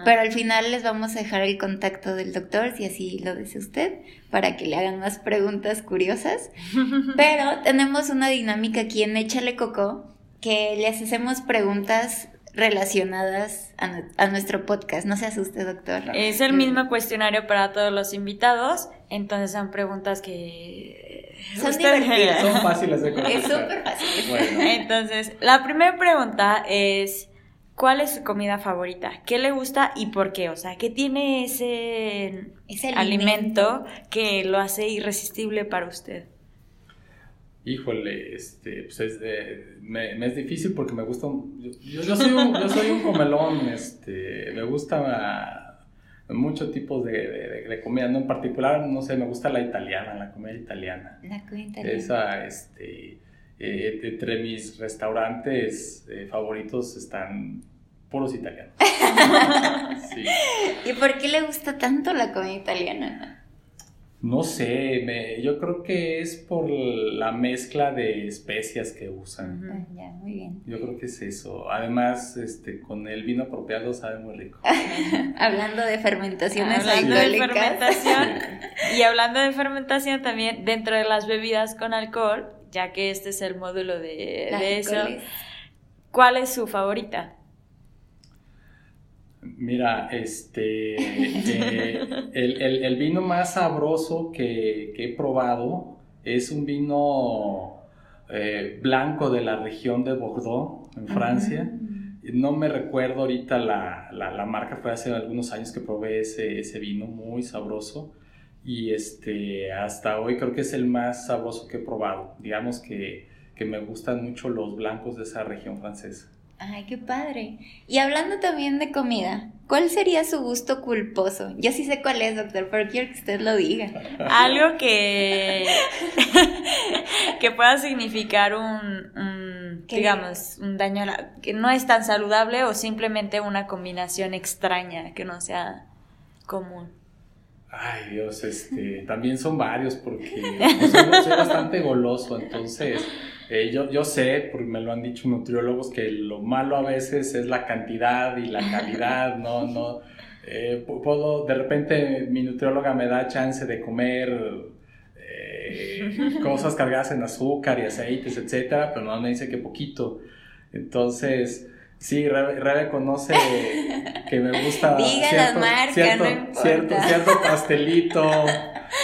pero al final les vamos a dejar el contacto del doctor, si así lo desea usted, para que le hagan más preguntas curiosas. pero tenemos una dinámica aquí en Échale Coco, que les hacemos preguntas relacionadas a, nuestro podcast. No se asuste, doctor. Es el mismo cuestionario para todos los invitados, entonces son preguntas que son divertidas. Son fáciles de contestar. Es súper fácil. Entonces, la primera pregunta es ¿Cuál es su comida favorita? ¿Qué le gusta y por qué? O sea, ¿qué tiene ese, ese alimento que lo hace irresistible para usted? Híjole, este, pues es, me, es difícil porque me gusta, yo, yo, soy un, yo soy un comelón, este, me gusta muchos tipos de, de, comida, ¿no? En particular, no sé, me gusta la italiana, la comida italiana. La comida italiana. Esa, este, eh, entre mis restaurantes eh, favoritos están puros italianos. sí. ¿Y por qué le gusta tanto la comida italiana? No sé, me, yo creo que es por la mezcla de especias que usan. Ah, ya, muy bien. Yo creo que es eso. Además, este, con el vino apropiado sabe muy rico. hablando de fermentaciones hablando De fermentación, y hablando de fermentación también, dentro de las bebidas con alcohol, ya que este es el módulo de, de eso, ¿cuál es su favorita? Mira, este, eh, el, vino más sabroso que, he probado es un vino eh, blanco de la región de Bordeaux, en Francia. No me recuerdo ahorita la, marca, fue hace algunos años que probé ese, ese vino, muy sabroso. Y este, hasta hoy creo que es el más sabroso que he probado. Digamos que, que me gustan mucho los blancos de esa región francesa. Ay, qué padre. Y hablando también de comida, ¿cuál sería su gusto culposo? Yo sí sé cuál es, doctor, pero quiero que usted lo diga. Algo que, que pueda significar un, digamos, un daño a la, que no es tan saludable o simplemente una combinación extraña que no sea común. Ay, Dios, este, también son varios porque pues, soy bastante goloso, entonces eh, yo, yo sé, porque me lo han dicho nutriólogos, que lo malo a veces es la cantidad y la calidad, no, no. Eh, puedo, de repente mi nutrióloga me da chance de comer eh, cosas cargadas en azúcar y aceites, etcétera, pero no me dice que poquito. Entonces, sí, Rebe, conoce que me gusta cierto, cierto, cierto pastelito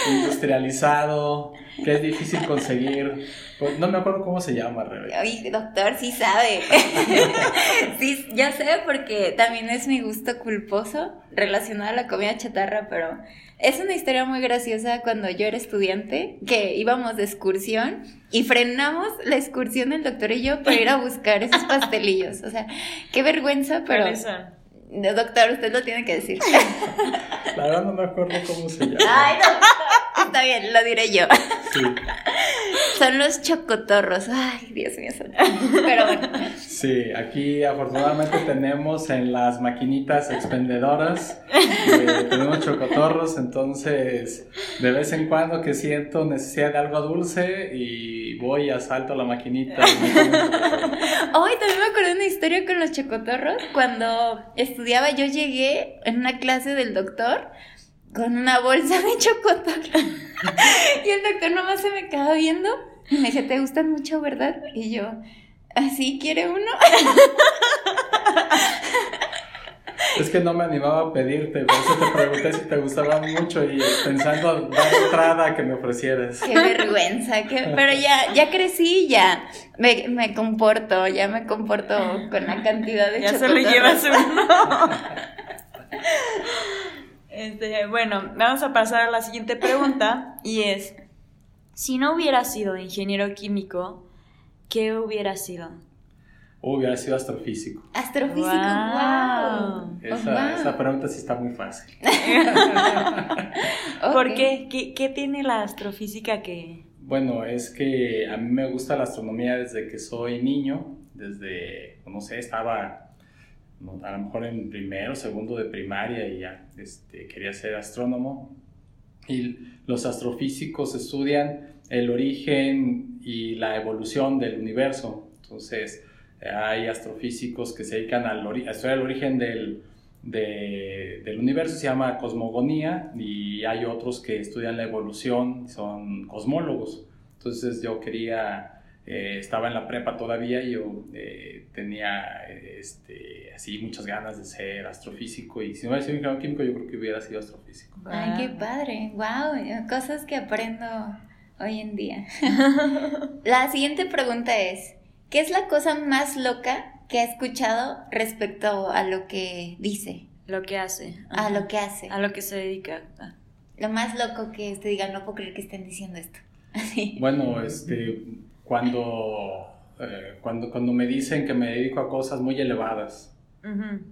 industrializado que es difícil conseguir. Pues, no me acuerdo cómo se llama, Rebeca. Ay, doctor, sí sabe. sí, ya sé, porque también es mi gusto culposo relacionado a la comida chatarra, pero es una historia muy graciosa cuando yo era estudiante, que íbamos de excursión y frenamos la excursión del doctor y yo para ir a buscar esos pastelillos. O sea, qué vergüenza, pero... Doctor, usted lo tiene que decir. La verdad no me acuerdo cómo se llama. Ay, no, está bien, lo diré yo. Sí. Son los chocotorros. Ay, Dios mío. Pero bueno. Sí, aquí afortunadamente tenemos en las maquinitas expendedoras, eh, tenemos chocotorros, entonces de vez en cuando que siento necesidad de algo dulce y voy a salto la maquinita. Hoy también me acordé de una historia con los chocotorros. Cuando estudiaba yo llegué en una clase del doctor con una bolsa de chocotorro. y el doctor nomás se me quedaba viendo y me dice, ¿te gustan mucho, verdad? Y yo, ¿así quiere uno? Es que no me animaba a pedirte, por eso te pregunté si te gustaban mucho y pensando dar entrada a que me ofrecieras. Qué vergüenza, pero ya, ya crecí, ya me, me comporto, ya me comporto con la cantidad de Ya se le llevas uno. Este, bueno, vamos a pasar a la siguiente pregunta y es, si no hubiera sido ingeniero químico, ¿qué hubiera sido? Hubiera sido astrofísico. Astrofísico, wow. Esa, pregunta sí está muy fácil. ¿Por qué? qué? ¿Qué tiene la astrofísica que...? Bueno, es que a mí me gusta la astronomía desde que soy niño, desde, no sé, estaba a lo mejor en primero, segundo de primaria y ya este, quería ser astrónomo. Y los astrofísicos estudian el origen y la evolución del universo. Entonces, hay astrofísicos que se dedican al a estudiar el origen del, del universo, se llama cosmogonía, y hay otros que estudian la evolución, son cosmólogos. Entonces, yo quería eh, estaba en la prepa todavía y yo eh, tenía este, así muchas ganas de ser astrofísico y si no hubiera sido ingeniero químico yo creo que hubiera sido astrofísico. Ay, qué padre, wow, cosas que aprendo hoy en día. la siguiente pregunta es, ¿qué es la cosa más loca que ha escuchado respecto a lo que dice? Lo que hace. A lo que hace. A lo que se dedica. Lo más loco que te diga, no puedo creer que estén diciendo esto. Bueno, este cuando, eh, cuando, cuando me dicen que me dedico a cosas muy elevadas.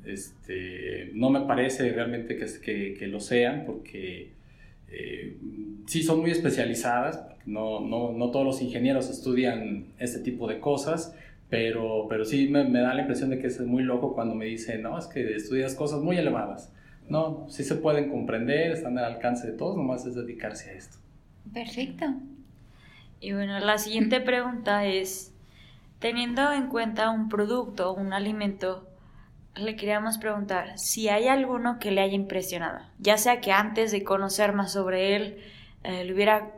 este, no me parece realmente que, que, lo sean porque eh, sí son muy especializadas, no, no, no, todos los ingenieros estudian este tipo de cosas, pero, pero sí me, me, da la impresión de que es muy loco cuando me dicen, no, es que estudias cosas muy elevadas. No, sí se pueden comprender, están al alcance de todos, nomás es dedicarse a esto. Perfecto. Y bueno, la siguiente pregunta es, teniendo en cuenta un producto, un alimento, le queríamos preguntar si hay alguno que le haya impresionado, ya sea que antes de conocer más sobre él, eh, le hubiera,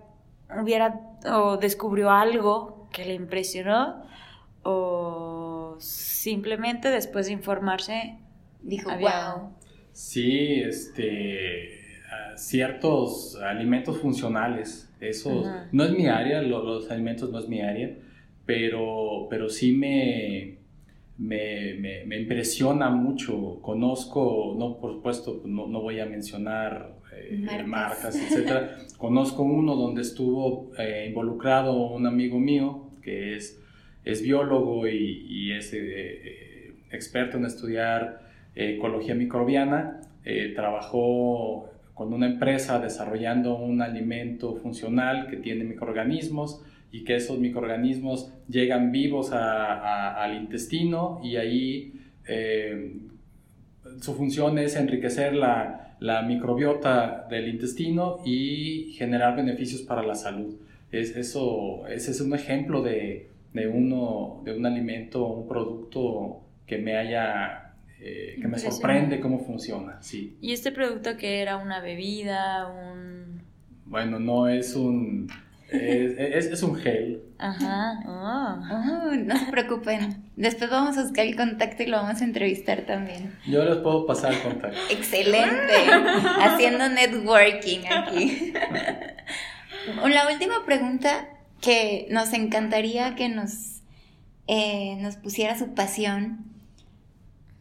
hubiera o descubrió algo que le impresionó o simplemente después de informarse dijo, wow. Sí, este, ciertos alimentos funcionales eso no es mi área, los alimentos no es mi área, pero, pero sí me, me, me, impresiona mucho. Conozco, no, por supuesto, no, no voy a mencionar eh, marcas. etcétera. Conozco uno donde estuvo eh, involucrado un amigo mío que es, es biólogo y, y es eh, experto en estudiar ecología microbiana. trabajó con una empresa desarrollando un alimento funcional que tiene microorganismos y que esos microorganismos llegan vivos al intestino y ahí eh, su función es enriquecer la, microbiota del intestino y generar beneficios para la salud. Es, eso, ese es un ejemplo de, de, uno, de un alimento, un producto que me haya eh, que me sorprende cómo funciona, sí. ¿Y este producto que era una bebida, un...? Bueno, no es un... Es, es, un gel. Ajá. Oh. no se preocupen. Después vamos a buscar el contacto y lo vamos a entrevistar también. Yo les puedo pasar el contacto. Excelente. Haciendo networking aquí. La última pregunta que nos encantaría que nos, eh, nos pusiera su pasión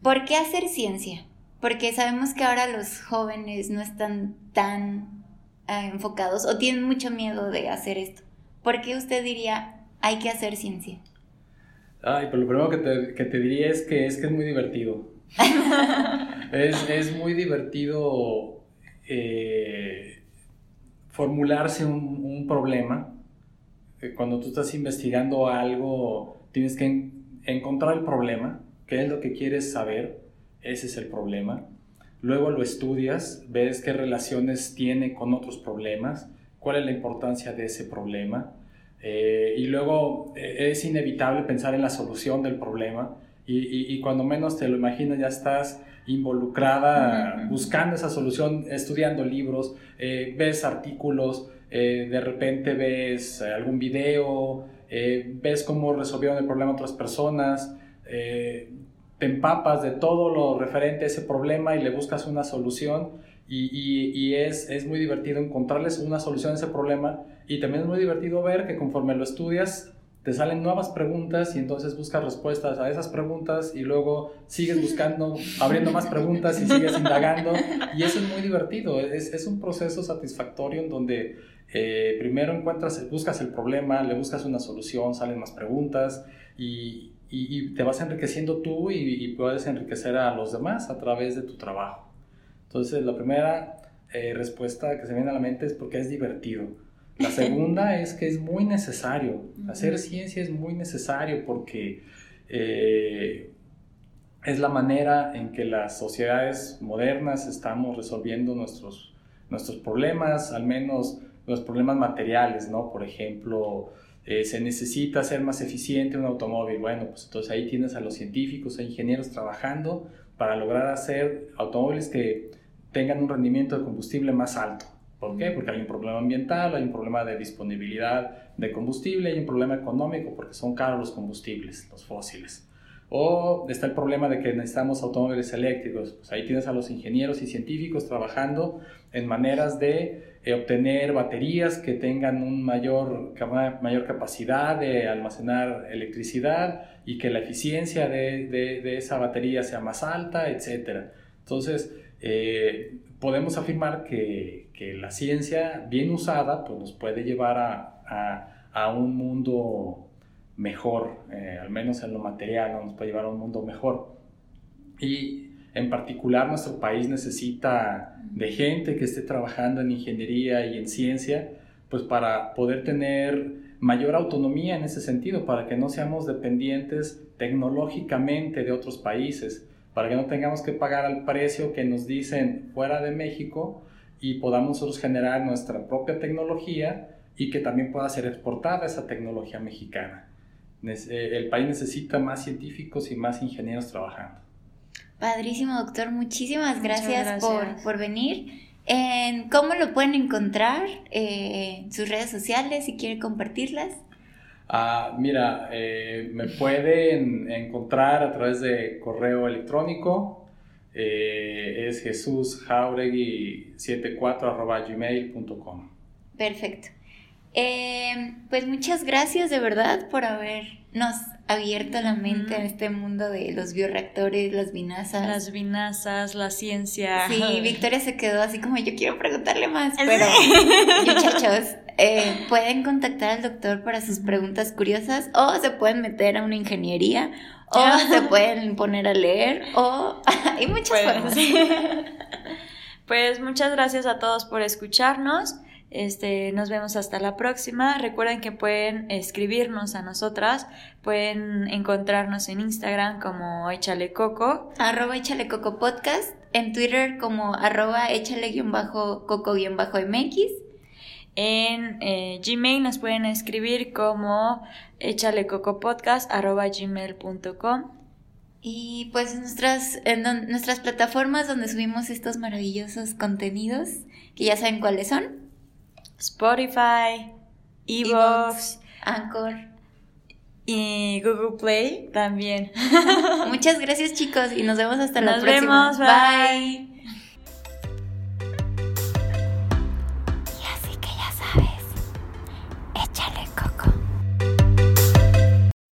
¿Por qué hacer ciencia? Porque sabemos que ahora los jóvenes no están tan ah, enfocados o tienen mucho miedo de hacer esto. ¿Por qué usted diría hay que hacer ciencia? Ay, pero lo primero que te, que te diría es que es que es muy divertido. es, es, muy divertido eh, formularse un, un problema eh, cuando tú estás investigando algo, tienes que encontrar el problema, qué es lo que quieres saber, ese es el problema. Luego lo estudias, ves qué relaciones tiene con otros problemas, cuál es la importancia de ese problema. Eh, y luego eh, es inevitable pensar en la solución del problema y, cuando menos te lo imaginas ya estás involucrada buscando esa solución, estudiando libros, eh, ves artículos, de repente ves algún video, ves cómo resolvieron el problema otras personas, te empapas de todo lo referente a ese problema y le buscas una solución y, y, es, es, muy divertido encontrarles una solución a ese problema y también es muy divertido ver que conforme lo estudias te salen nuevas preguntas y entonces buscas respuestas a esas preguntas y luego sigues buscando, abriendo más preguntas y sigues indagando y eso es muy divertido, es, es un proceso satisfactorio en donde eh, primero encuentras, buscas el problema, le buscas una solución, salen más preguntas y, y, te vas enriqueciendo tú y, puedes enriquecer a los demás a través de tu trabajo. Entonces, la primera eh, respuesta que se viene a la mente es porque es divertido. La segunda es que es muy necesario. Hacer ciencia es muy necesario porque eh, es la manera en que las sociedades modernas estamos resolviendo nuestros, nuestros problemas, al menos los problemas materiales, ¿no? Por ejemplo, eh, se necesita hacer más eficiente un automóvil. Bueno, pues entonces ahí tienes a los científicos, a ingenieros trabajando para lograr hacer automóviles que tengan un rendimiento de combustible más alto. ¿Por qué? Porque hay un problema ambiental, hay un problema de disponibilidad de combustible, hay un problema económico porque son caros los combustibles, los fósiles. O está el problema de que necesitamos automóviles eléctricos. Pues ahí tienes a los ingenieros y científicos trabajando en maneras de eh, obtener baterías que tengan una mayor, mayor capacidad de almacenar electricidad y que la eficiencia de, de, esa batería sea más alta, etc. Entonces, eh, podemos afirmar que, que, la ciencia bien usada pues, nos puede llevar a, a, a un mundo mejor, eh, al menos en lo material, nos puede llevar a un mundo mejor. Y en particular nuestro país necesita de gente que esté trabajando en ingeniería y en ciencia, pues para poder tener mayor autonomía en ese sentido, para que no seamos dependientes tecnológicamente de otros países, para que no tengamos que pagar al precio que nos dicen fuera de México y podamos nosotros generar nuestra propia tecnología y que también pueda ser exportada esa tecnología mexicana. Eh, el país necesita más científicos y más ingenieros trabajando. Padrísimo, doctor. Muchísimas gracias, Por, venir. ¿Cómo lo pueden encontrar? Eh, sus redes sociales, si quiere compartirlas. Ah, mira, eh, me pueden encontrar a través de correo electrónico. es jesusjauregui74 gmail.com. Perfecto. Eh, pues muchas gracias de verdad por habernos abierto la mente en este mundo de los bioreactores, las vinazas. Las vinazas, la ciencia. Sí, Victoria se quedó así como yo quiero preguntarle más, pero muchachos, eh, pueden contactar al doctor para sus preguntas curiosas o se pueden meter a una ingeniería o se pueden poner a leer o hay muchas formas. Pues muchas gracias a todos por escucharnos. Este, nos vemos hasta la próxima. Recuerden que pueden escribirnos a nosotras, pueden encontrarnos en Instagram como Échale Coco. Arroba Échale Coco Podcast, en Twitter como arroba Échale-Coco-MX. En eh, Gmail nos pueden escribir como Échale Coco Podcast arroba gmail.com. Y pues nuestras, en nuestras plataformas donde subimos estos maravillosos contenidos, que ya saben cuáles son. Spotify, Evox, Anchor y Google Play también. Muchas gracias chicos y nos vemos hasta la próxima. Nos vemos, bye.